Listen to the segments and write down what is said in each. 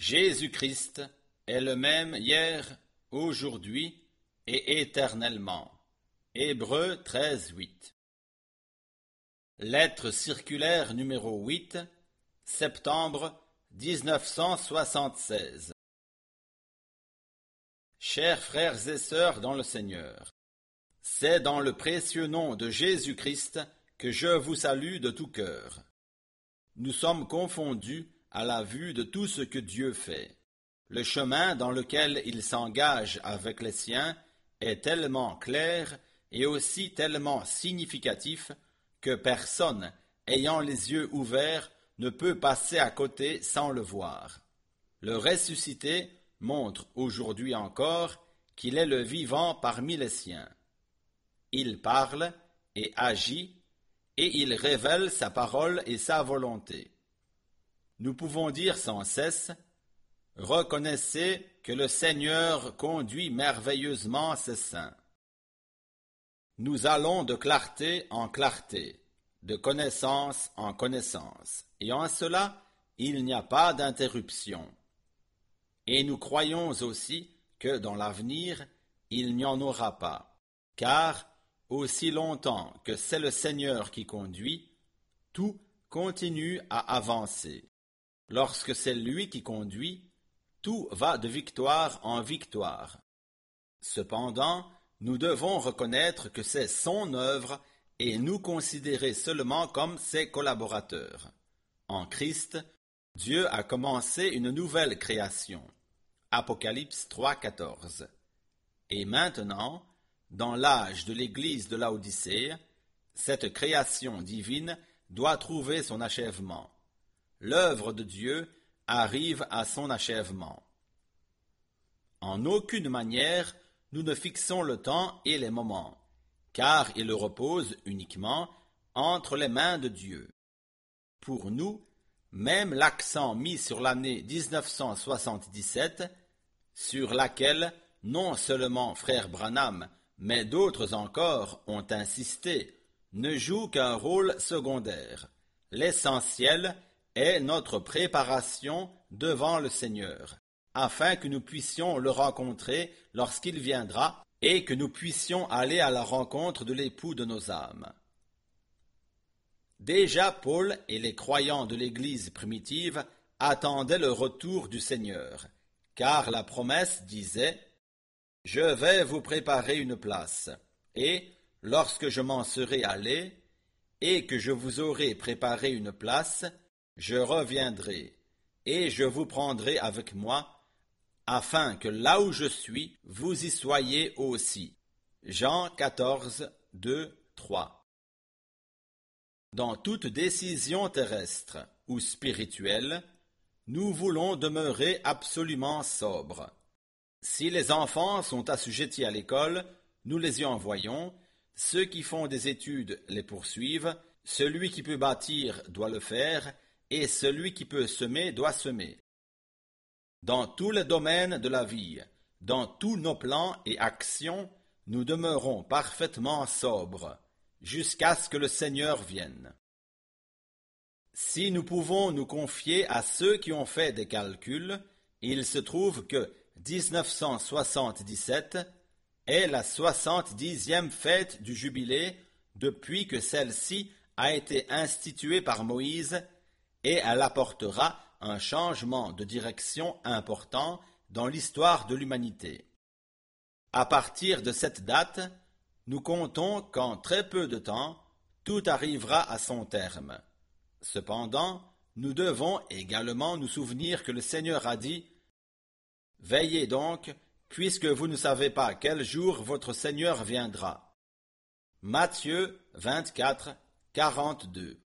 Jésus-Christ est le même hier, aujourd'hui et éternellement. Hébreux 13, 8. Lettre circulaire numéro 8, septembre 1976. Chers frères et sœurs dans le Seigneur, c'est dans le précieux nom de Jésus-Christ que je vous salue de tout cœur. Nous sommes confondus à la vue de tout ce que Dieu fait. Le chemin dans lequel il s'engage avec les siens est tellement clair et aussi tellement significatif que personne, ayant les yeux ouverts, ne peut passer à côté sans le voir. Le ressuscité montre aujourd'hui encore qu'il est le vivant parmi les siens. Il parle et agit, et il révèle sa parole et sa volonté nous pouvons dire sans cesse Reconnaissez que le Seigneur conduit merveilleusement ses saints. Nous allons de clarté en clarté, de connaissance en connaissance, et en cela il n'y a pas d'interruption. Et nous croyons aussi que dans l'avenir il n'y en aura pas, car aussi longtemps que c'est le Seigneur qui conduit, tout continue à avancer. Lorsque c'est lui qui conduit, tout va de victoire en victoire. Cependant, nous devons reconnaître que c'est son œuvre et nous considérer seulement comme ses collaborateurs. En Christ, Dieu a commencé une nouvelle création. Apocalypse 3.14. Et maintenant, dans l'âge de l'Église de Laodicée, cette création divine doit trouver son achèvement l'œuvre de Dieu arrive à son achèvement. En aucune manière nous ne fixons le temps et les moments, car il repose uniquement entre les mains de Dieu. Pour nous, même l'accent mis sur l'année 1977, sur laquelle non seulement frère Branham, mais d'autres encore ont insisté, ne joue qu'un rôle secondaire. L'essentiel est notre préparation devant le Seigneur, afin que nous puissions le rencontrer lorsqu'il viendra et que nous puissions aller à la rencontre de l'époux de nos âmes. Déjà Paul et les croyants de l'Église primitive attendaient le retour du Seigneur, car la promesse disait Je vais vous préparer une place, et, lorsque je m'en serai allé, et que je vous aurai préparé une place, je reviendrai, et je vous prendrai avec moi, afin que là où je suis, vous y soyez aussi. Jean 14, 2, 3. Dans toute décision terrestre ou spirituelle, nous voulons demeurer absolument sobres. Si les enfants sont assujettis à l'école, nous les y envoyons, ceux qui font des études les poursuivent, celui qui peut bâtir doit le faire, et celui qui peut semer doit semer. Dans tous les domaines de la vie, dans tous nos plans et actions, nous demeurons parfaitement sobres, jusqu'à ce que le Seigneur vienne. Si nous pouvons nous confier à ceux qui ont fait des calculs, il se trouve que 1977 est la soixante-dixième fête du jubilé depuis que celle-ci a été instituée par Moïse et elle apportera un changement de direction important dans l'histoire de l'humanité. À partir de cette date, nous comptons qu'en très peu de temps, tout arrivera à son terme. Cependant, nous devons également nous souvenir que le Seigneur a dit Veillez donc, puisque vous ne savez pas quel jour votre Seigneur viendra. Matthieu 24, 42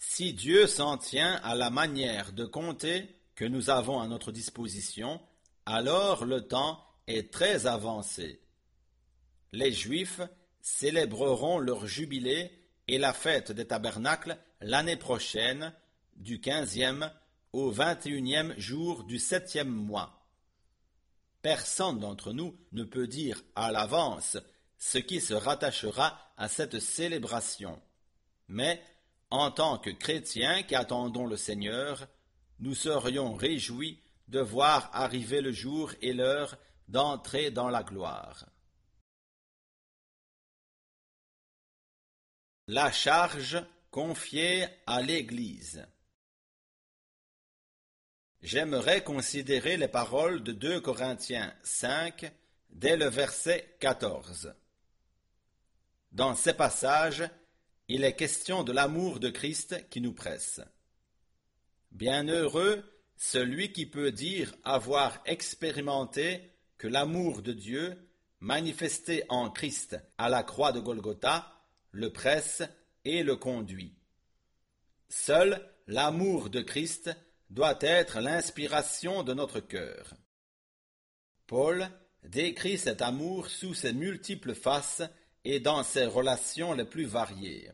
si Dieu s'en tient à la manière de compter que nous avons à notre disposition, alors le temps est très avancé. Les Juifs célébreront leur jubilé et la fête des tabernacles l'année prochaine, du quinzième au vingt et unième jour du septième mois. Personne d'entre nous ne peut dire à l'avance ce qui se rattachera à cette célébration. Mais en tant que chrétiens qui attendons le Seigneur, nous serions réjouis de voir arriver le jour et l'heure d'entrer dans la gloire. La charge confiée à l'Église. J'aimerais considérer les paroles de 2 Corinthiens 5 dès le verset 14. Dans ces passages, il est question de l'amour de Christ qui nous presse. Bienheureux celui qui peut dire avoir expérimenté que l'amour de Dieu, manifesté en Christ à la croix de Golgotha, le presse et le conduit. Seul l'amour de Christ doit être l'inspiration de notre cœur. Paul décrit cet amour sous ses multiples faces et dans ses relations les plus variées.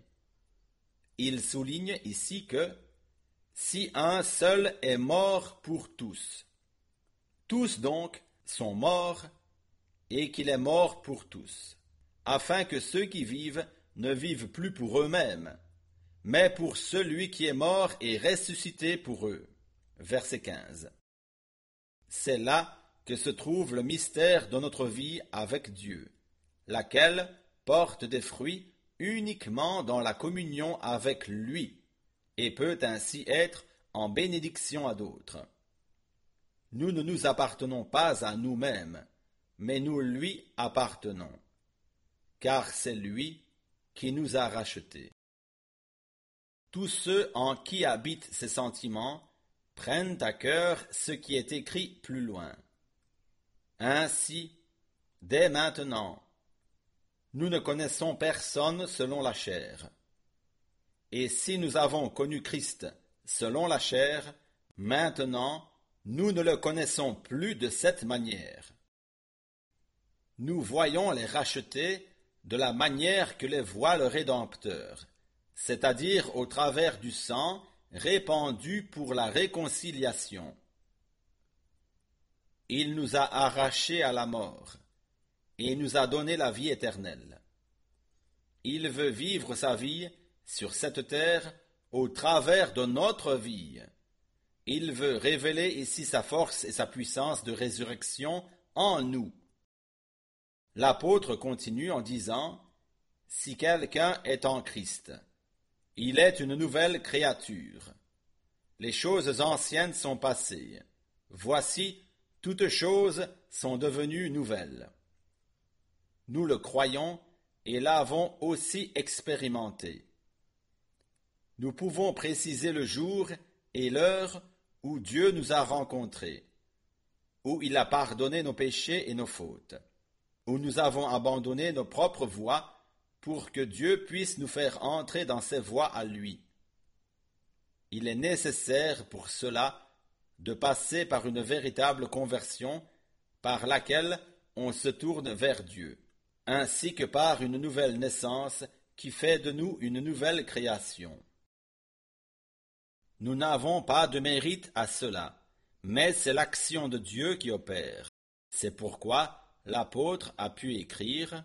Il souligne ici que si un seul est mort pour tous, tous donc sont morts et qu'il est mort pour tous, afin que ceux qui vivent ne vivent plus pour eux-mêmes, mais pour celui qui est mort et ressuscité pour eux. Verset 15. C'est là que se trouve le mystère de notre vie avec Dieu, laquelle porte des fruits uniquement dans la communion avec lui, et peut ainsi être en bénédiction à d'autres. Nous ne nous appartenons pas à nous-mêmes, mais nous lui appartenons, car c'est lui qui nous a rachetés. Tous ceux en qui habitent ces sentiments prennent à cœur ce qui est écrit plus loin. Ainsi, dès maintenant, nous ne connaissons personne selon la chair. Et si nous avons connu Christ selon la chair, maintenant nous ne le connaissons plus de cette manière. Nous voyons les racheter de la manière que les voit le Rédempteur, c'est-à-dire au travers du sang répandu pour la réconciliation. Il nous a arrachés à la mort et nous a donné la vie éternelle. Il veut vivre sa vie sur cette terre au travers de notre vie. Il veut révéler ici sa force et sa puissance de résurrection en nous. L'apôtre continue en disant Si quelqu'un est en Christ, il est une nouvelle créature. Les choses anciennes sont passées. Voici, toutes choses sont devenues nouvelles. Nous le croyons et l'avons aussi expérimenté. Nous pouvons préciser le jour et l'heure où Dieu nous a rencontrés, où il a pardonné nos péchés et nos fautes, où nous avons abandonné nos propres voies pour que Dieu puisse nous faire entrer dans ses voies à lui. Il est nécessaire pour cela de passer par une véritable conversion par laquelle on se tourne vers Dieu ainsi que par une nouvelle naissance qui fait de nous une nouvelle création. Nous n'avons pas de mérite à cela, mais c'est l'action de Dieu qui opère. C'est pourquoi l'apôtre a pu écrire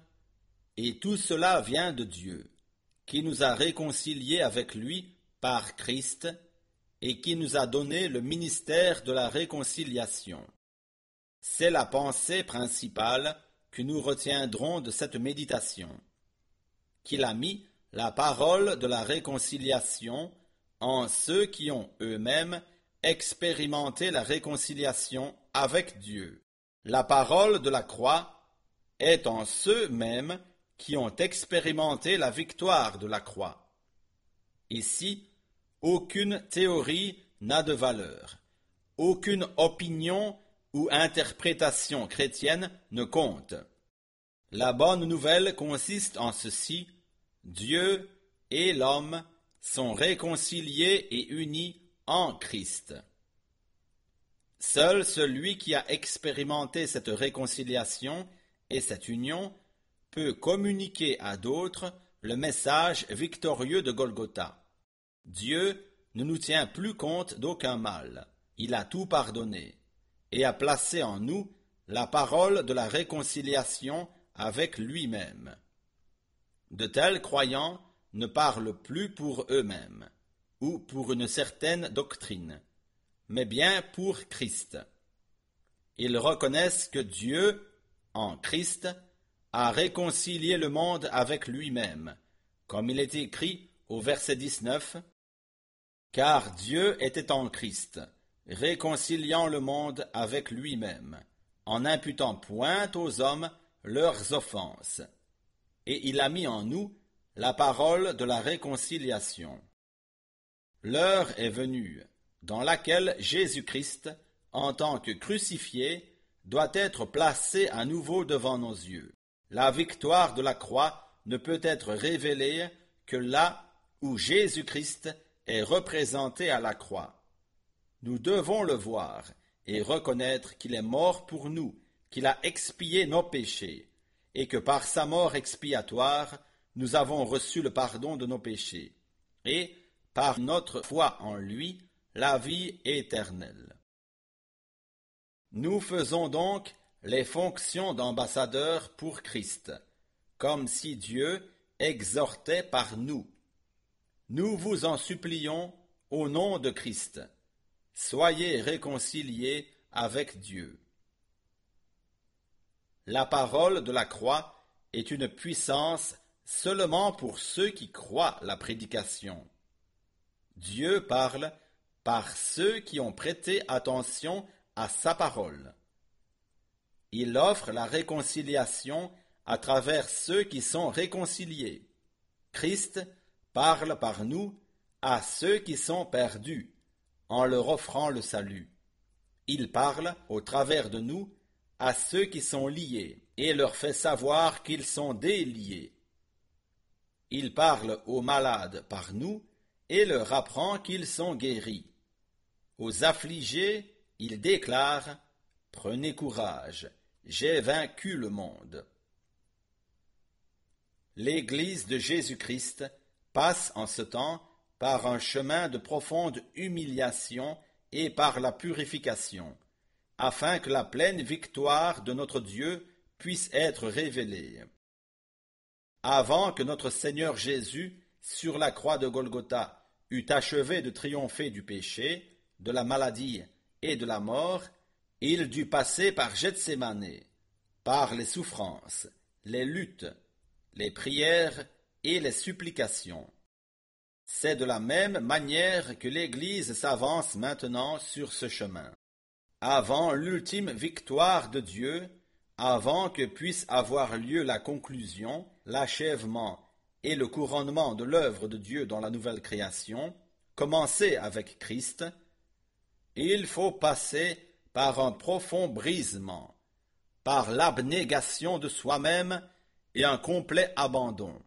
Et tout cela vient de Dieu, qui nous a réconciliés avec lui par Christ et qui nous a donné le ministère de la réconciliation. C'est la pensée principale que nous retiendrons de cette méditation, qu'il a mis la parole de la réconciliation en ceux qui ont eux-mêmes expérimenté la réconciliation avec Dieu. La parole de la croix est en ceux-mêmes qui ont expérimenté la victoire de la croix. Ici, aucune théorie n'a de valeur, aucune opinion ou interprétation chrétienne ne compte. La bonne nouvelle consiste en ceci Dieu et l'homme sont réconciliés et unis en Christ. Seul celui qui a expérimenté cette réconciliation et cette union peut communiquer à d'autres le message victorieux de Golgotha. Dieu ne nous tient plus compte d'aucun mal. Il a tout pardonné et a placé en nous la parole de la réconciliation avec lui-même. De tels croyants ne parlent plus pour eux-mêmes ou pour une certaine doctrine, mais bien pour Christ. Ils reconnaissent que Dieu, en Christ, a réconcilié le monde avec lui-même, comme il est écrit au verset 19, Car Dieu était en Christ, réconciliant le monde avec lui-même, en imputant point aux hommes leurs offenses. Et il a mis en nous la parole de la réconciliation. L'heure est venue, dans laquelle Jésus-Christ, en tant que crucifié, doit être placé à nouveau devant nos yeux. La victoire de la croix ne peut être révélée que là où Jésus-Christ est représenté à la croix. Nous devons le voir et reconnaître qu'il est mort pour nous, qu'il a expié nos péchés, et que par sa mort expiatoire, nous avons reçu le pardon de nos péchés, et, par notre foi en lui, la vie éternelle. Nous faisons donc les fonctions d'ambassadeurs pour Christ, comme si Dieu exhortait par nous. Nous vous en supplions au nom de Christ. Soyez réconciliés avec Dieu. La parole de la croix est une puissance seulement pour ceux qui croient la prédication. Dieu parle par ceux qui ont prêté attention à sa parole. Il offre la réconciliation à travers ceux qui sont réconciliés. Christ parle par nous à ceux qui sont perdus, en leur offrant le salut. Il parle, au travers de nous, à ceux qui sont liés, et leur fait savoir qu'ils sont déliés. Il parle aux malades par nous, et leur apprend qu'ils sont guéris. Aux affligés, il déclare Prenez courage, j'ai vaincu le monde. L'Église de Jésus-Christ passe en ce temps par un chemin de profonde humiliation et par la purification, afin que la pleine victoire de notre Dieu puisse être révélée. Avant que notre Seigneur Jésus, sur la croix de Golgotha, eût achevé de triompher du péché, de la maladie et de la mort, il dut passer par Gethsemane, par les souffrances, les luttes, les prières et les supplications. C'est de la même manière que l'Église s'avance maintenant sur ce chemin. Avant l'ultime victoire de Dieu, avant que puisse avoir lieu la conclusion, l'achèvement et le couronnement de l'œuvre de Dieu dans la nouvelle création, commencée avec Christ, il faut passer par un profond brisement, par l'abnégation de soi-même et un complet abandon.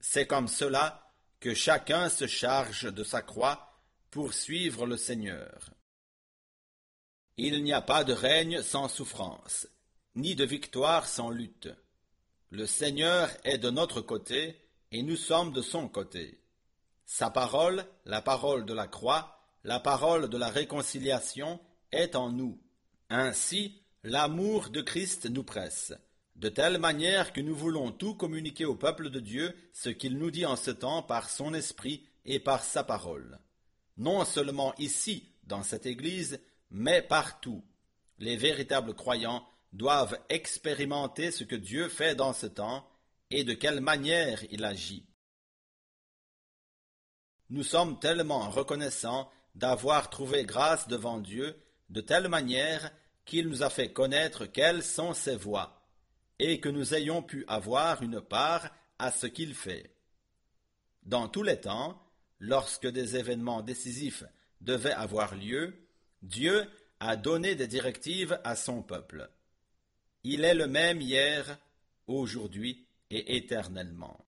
C'est comme cela que chacun se charge de sa croix pour suivre le Seigneur. Il n'y a pas de règne sans souffrance, ni de victoire sans lutte. Le Seigneur est de notre côté, et nous sommes de son côté. Sa parole, la parole de la croix, la parole de la réconciliation, est en nous. Ainsi, l'amour de Christ nous presse, de telle manière que nous voulons tout communiquer au peuple de Dieu ce qu'il nous dit en ce temps par son esprit et par sa parole. Non seulement ici, dans cette Église, mais partout. Les véritables croyants doivent expérimenter ce que Dieu fait dans ce temps et de quelle manière il agit. Nous sommes tellement reconnaissants d'avoir trouvé grâce devant Dieu de telle manière qu'il nous a fait connaître quelles sont ses voies, et que nous ayons pu avoir une part à ce qu'il fait. Dans tous les temps, lorsque des événements décisifs devaient avoir lieu, Dieu a donné des directives à son peuple. Il est le même hier, aujourd'hui et éternellement.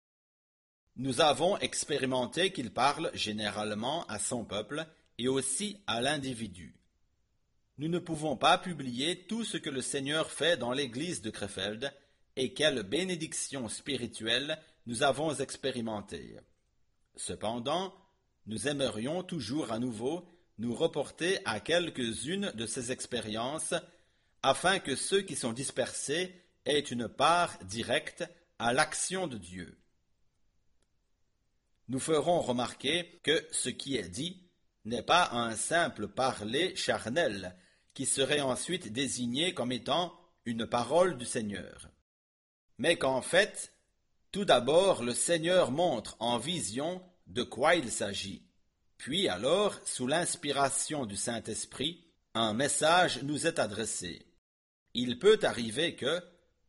Nous avons expérimenté qu'il parle généralement à son peuple et aussi à l'individu. Nous ne pouvons pas publier tout ce que le Seigneur fait dans l'église de Krefeld et quelle bénédiction spirituelle nous avons expérimentée. Cependant, nous aimerions toujours à nouveau nous reporter à quelques-unes de ces expériences afin que ceux qui sont dispersés aient une part directe à l'action de Dieu. Nous ferons remarquer que ce qui est dit n'est pas un simple parler charnel, qui serait ensuite désigné comme étant une parole du Seigneur. Mais qu'en fait, tout d'abord le Seigneur montre en vision de quoi il s'agit. Puis alors, sous l'inspiration du Saint-Esprit, un message nous est adressé. Il peut arriver que,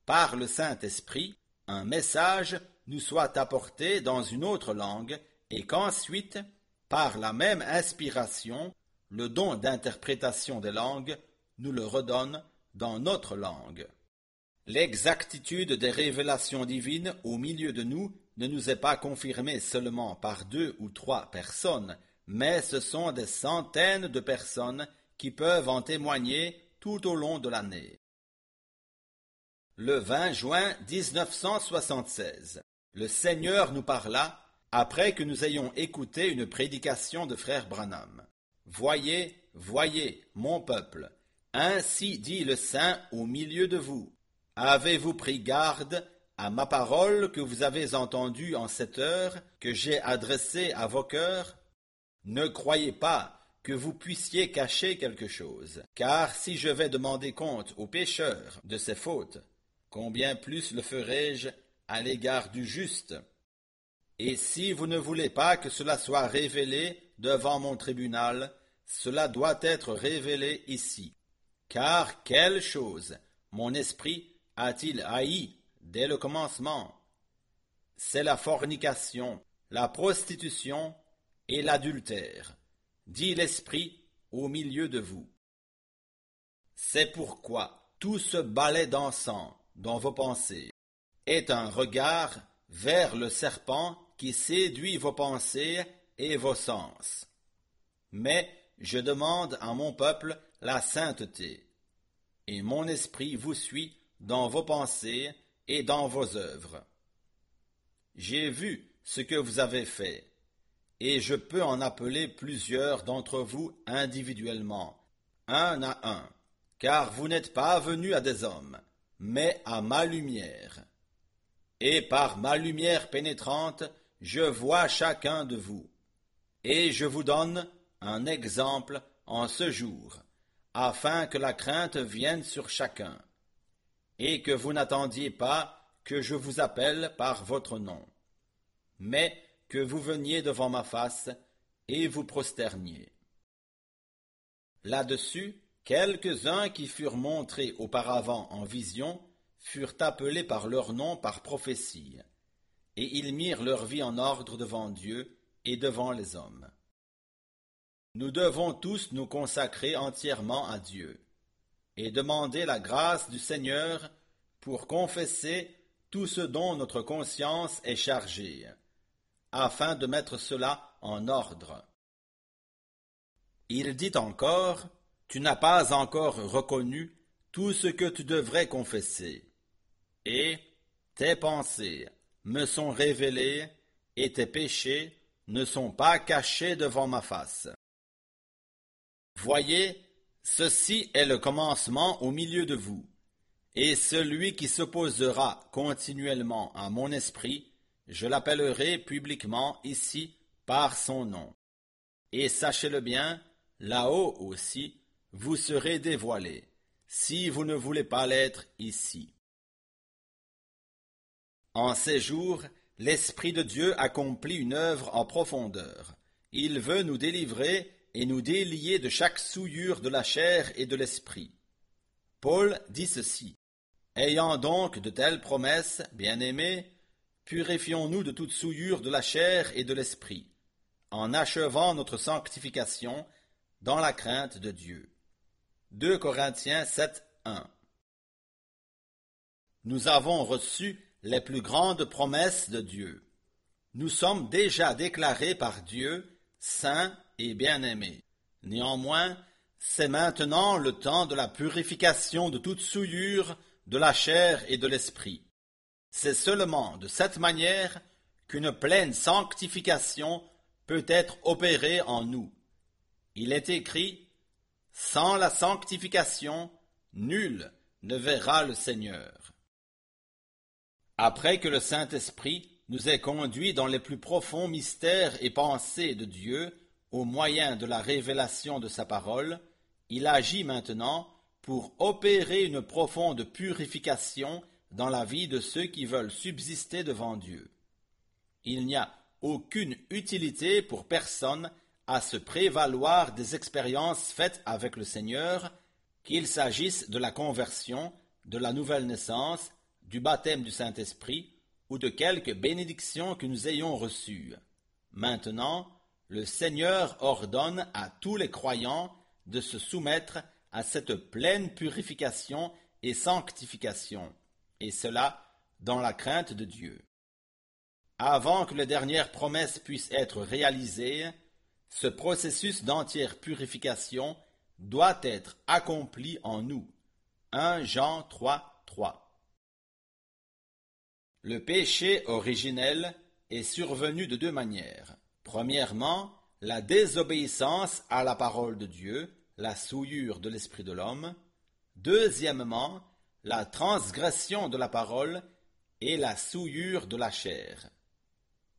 par le Saint-Esprit, un message nous soit apporté dans une autre langue et qu'ensuite, par la même inspiration, le don d'interprétation des langues nous le redonne dans notre langue. L'exactitude des révélations divines au milieu de nous ne nous est pas confirmée seulement par deux ou trois personnes, mais ce sont des centaines de personnes qui peuvent en témoigner tout au long de l'année. Le 20 juin 1976, le Seigneur nous parla après que nous ayons écouté une prédication de frère Branham. Voyez, voyez, mon peuple, ainsi dit le Saint au milieu de vous. Avez-vous pris garde à ma parole que vous avez entendue en cette heure, que j'ai adressée à vos cœurs? Ne croyez pas que vous puissiez cacher quelque chose, car si je vais demander compte aux pécheurs de ces fautes, combien plus le ferai-je à l'égard du juste? Et si vous ne voulez pas que cela soit révélé devant mon tribunal, cela doit être révélé ici. Car quelle chose mon esprit a-t-il haï dès le commencement? C'est la fornication, la prostitution et l'adultère, dit l'Esprit au milieu de vous. C'est pourquoi tout ce balai d'encens dans vos pensées est un regard vers le serpent qui séduit vos pensées et vos sens. Mais je demande à mon peuple la sainteté, et mon esprit vous suit dans vos pensées et dans vos œuvres. J'ai vu ce que vous avez fait, et je peux en appeler plusieurs d'entre vous individuellement, un à un, car vous n'êtes pas venus à des hommes, mais à ma lumière. Et par ma lumière pénétrante, je vois chacun de vous. Et je vous donne un exemple en ce jour, afin que la crainte vienne sur chacun, et que vous n'attendiez pas que je vous appelle par votre nom, mais que vous veniez devant ma face et vous prosterniez. Là-dessus, quelques-uns qui furent montrés auparavant en vision furent appelés par leur nom par prophétie, et ils mirent leur vie en ordre devant Dieu et devant les hommes. Nous devons tous nous consacrer entièrement à Dieu et demander la grâce du Seigneur pour confesser tout ce dont notre conscience est chargée, afin de mettre cela en ordre. Il dit encore, Tu n'as pas encore reconnu tout ce que tu devrais confesser, et tes pensées me sont révélées, et tes péchés ne sont pas cachés devant ma face. Voyez, ceci est le commencement au milieu de vous. Et celui qui s'opposera continuellement à mon esprit, je l'appellerai publiquement ici par son nom. Et sachez-le bien, là-haut aussi, vous serez dévoilés, si vous ne voulez pas l'être ici. En ces jours, l'Esprit de Dieu accomplit une œuvre en profondeur. Il veut nous délivrer et nous délier de chaque souillure de la chair et de l'esprit. Paul dit ceci. Ayant donc de telles promesses, bien-aimés, purifions-nous de toute souillure de la chair et de l'esprit, en achevant notre sanctification dans la crainte de Dieu. 2 Corinthiens 7, 1 Nous avons reçu les plus grandes promesses de Dieu. Nous sommes déjà déclarés par Dieu saints et bien-aimés. Néanmoins, c'est maintenant le temps de la purification de toute souillure de la chair et de l'esprit. C'est seulement de cette manière qu'une pleine sanctification peut être opérée en nous. Il est écrit Sans la sanctification, nul ne verra le Seigneur. Après que le Saint-Esprit nous ait conduits dans les plus profonds mystères et pensées de Dieu, au moyen de la révélation de sa parole, il agit maintenant pour opérer une profonde purification dans la vie de ceux qui veulent subsister devant Dieu. Il n'y a aucune utilité pour personne à se prévaloir des expériences faites avec le Seigneur, qu'il s'agisse de la conversion, de la nouvelle naissance, du baptême du Saint-Esprit ou de quelque bénédiction que nous ayons reçue. Maintenant, le Seigneur ordonne à tous les croyants de se soumettre à cette pleine purification et sanctification, et cela dans la crainte de Dieu. Avant que les dernières promesses puissent être réalisées, ce processus d'entière purification doit être accompli en nous. 1 Jean 3, 3. Le péché originel est survenu de deux manières. Premièrement, la désobéissance à la parole de Dieu, la souillure de l'esprit de l'homme. Deuxièmement, la transgression de la parole et la souillure de la chair.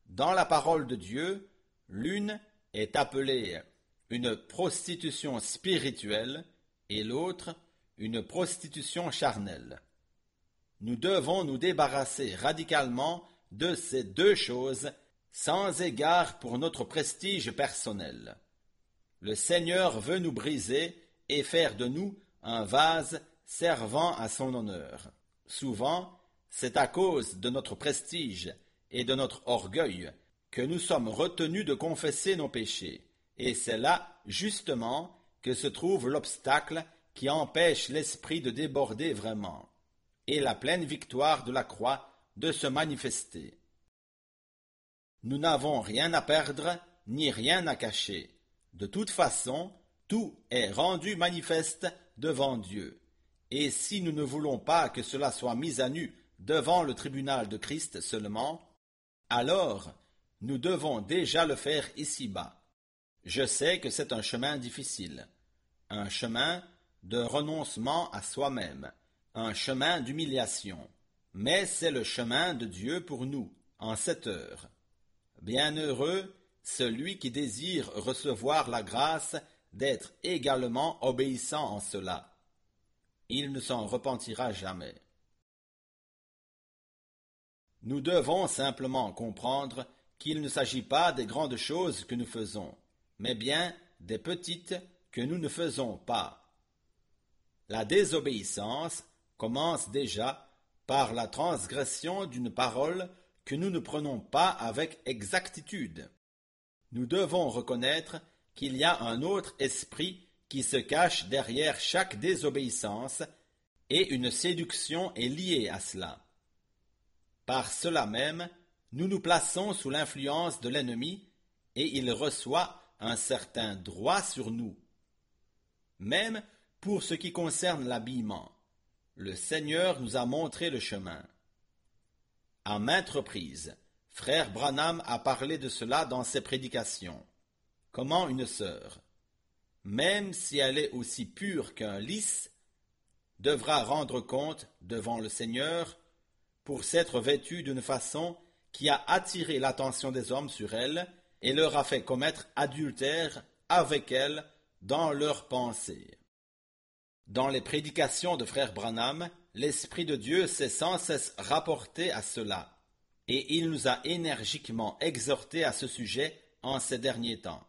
Dans la parole de Dieu, l'une est appelée une prostitution spirituelle et l'autre une prostitution charnelle. Nous devons nous débarrasser radicalement de ces deux choses sans égard pour notre prestige personnel. Le Seigneur veut nous briser et faire de nous un vase servant à son honneur. Souvent, c'est à cause de notre prestige et de notre orgueil que nous sommes retenus de confesser nos péchés. Et c'est là, justement, que se trouve l'obstacle qui empêche l'esprit de déborder vraiment, et la pleine victoire de la croix de se manifester. Nous n'avons rien à perdre, ni rien à cacher. De toute façon, tout est rendu manifeste devant Dieu. Et si nous ne voulons pas que cela soit mis à nu devant le tribunal de Christ seulement, alors nous devons déjà le faire ici-bas. Je sais que c'est un chemin difficile, un chemin de renoncement à soi-même, un chemin d'humiliation, mais c'est le chemin de Dieu pour nous, en cette heure. Bienheureux celui qui désire recevoir la grâce d'être également obéissant en cela. Il ne s'en repentira jamais. Nous devons simplement comprendre qu'il ne s'agit pas des grandes choses que nous faisons, mais bien des petites que nous ne faisons pas. La désobéissance commence déjà par la transgression d'une parole nous ne prenons pas avec exactitude. Nous devons reconnaître qu'il y a un autre esprit qui se cache derrière chaque désobéissance, et une séduction est liée à cela. Par cela même, nous nous plaçons sous l'influence de l'ennemi et il reçoit un certain droit sur nous. Même pour ce qui concerne l'habillement, le Seigneur nous a montré le chemin. À maintes reprises, frère Branham a parlé de cela dans ses prédications. Comment une sœur, même si elle est aussi pure qu'un lys, devra rendre compte devant le Seigneur pour s'être vêtue d'une façon qui a attiré l'attention des hommes sur elle et leur a fait commettre adultère avec elle dans leurs pensées. Dans les prédications de frère Branham, l'Esprit de Dieu s'est sans cesse rapporté à cela, et il nous a énergiquement exhortés à ce sujet en ces derniers temps.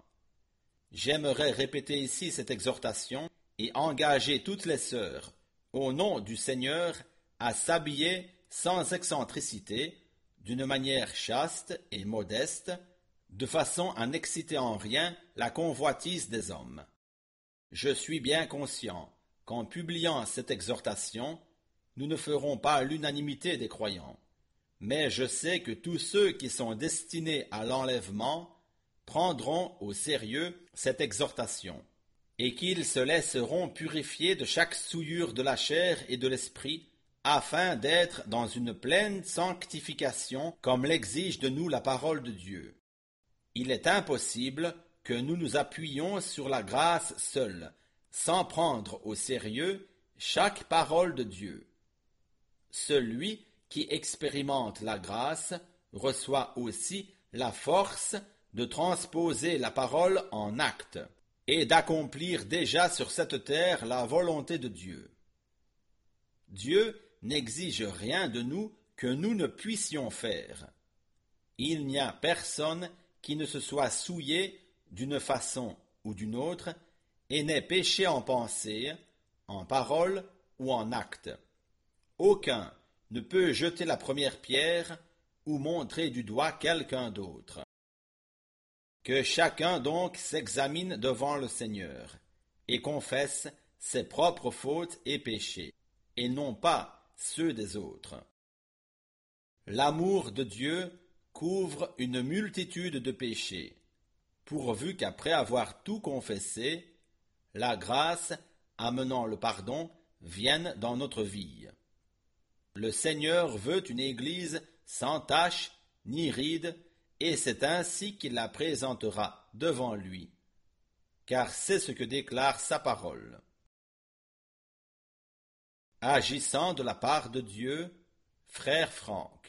J'aimerais répéter ici cette exhortation et engager toutes les sœurs, au nom du Seigneur, à s'habiller sans excentricité, d'une manière chaste et modeste, de façon à n'exciter en rien la convoitise des hommes. Je suis bien conscient qu'en publiant cette exhortation, nous ne ferons pas l'unanimité des croyants, mais je sais que tous ceux qui sont destinés à l'enlèvement prendront au sérieux cette exhortation, et qu'ils se laisseront purifier de chaque souillure de la chair et de l'esprit, afin d'être dans une pleine sanctification comme l'exige de nous la parole de Dieu. Il est impossible que nous nous appuyions sur la grâce seule, sans prendre au sérieux chaque parole de Dieu. Celui qui expérimente la grâce reçoit aussi la force de transposer la parole en acte et d'accomplir déjà sur cette terre la volonté de Dieu. Dieu n'exige rien de nous que nous ne puissions faire. Il n'y a personne qui ne se soit souillé d'une façon ou d'une autre et n'ait péché en pensée, en parole ou en acte. Aucun ne peut jeter la première pierre ou montrer du doigt quelqu'un d'autre. Que chacun donc s'examine devant le Seigneur et confesse ses propres fautes et péchés, et non pas ceux des autres. L'amour de Dieu couvre une multitude de péchés, pourvu qu'après avoir tout confessé, la grâce amenant le pardon vienne dans notre vie. Le Seigneur veut une Église sans tache ni ride, et c'est ainsi qu'il la présentera devant lui, car c'est ce que déclare sa parole. Agissant de la part de Dieu, frère Franck.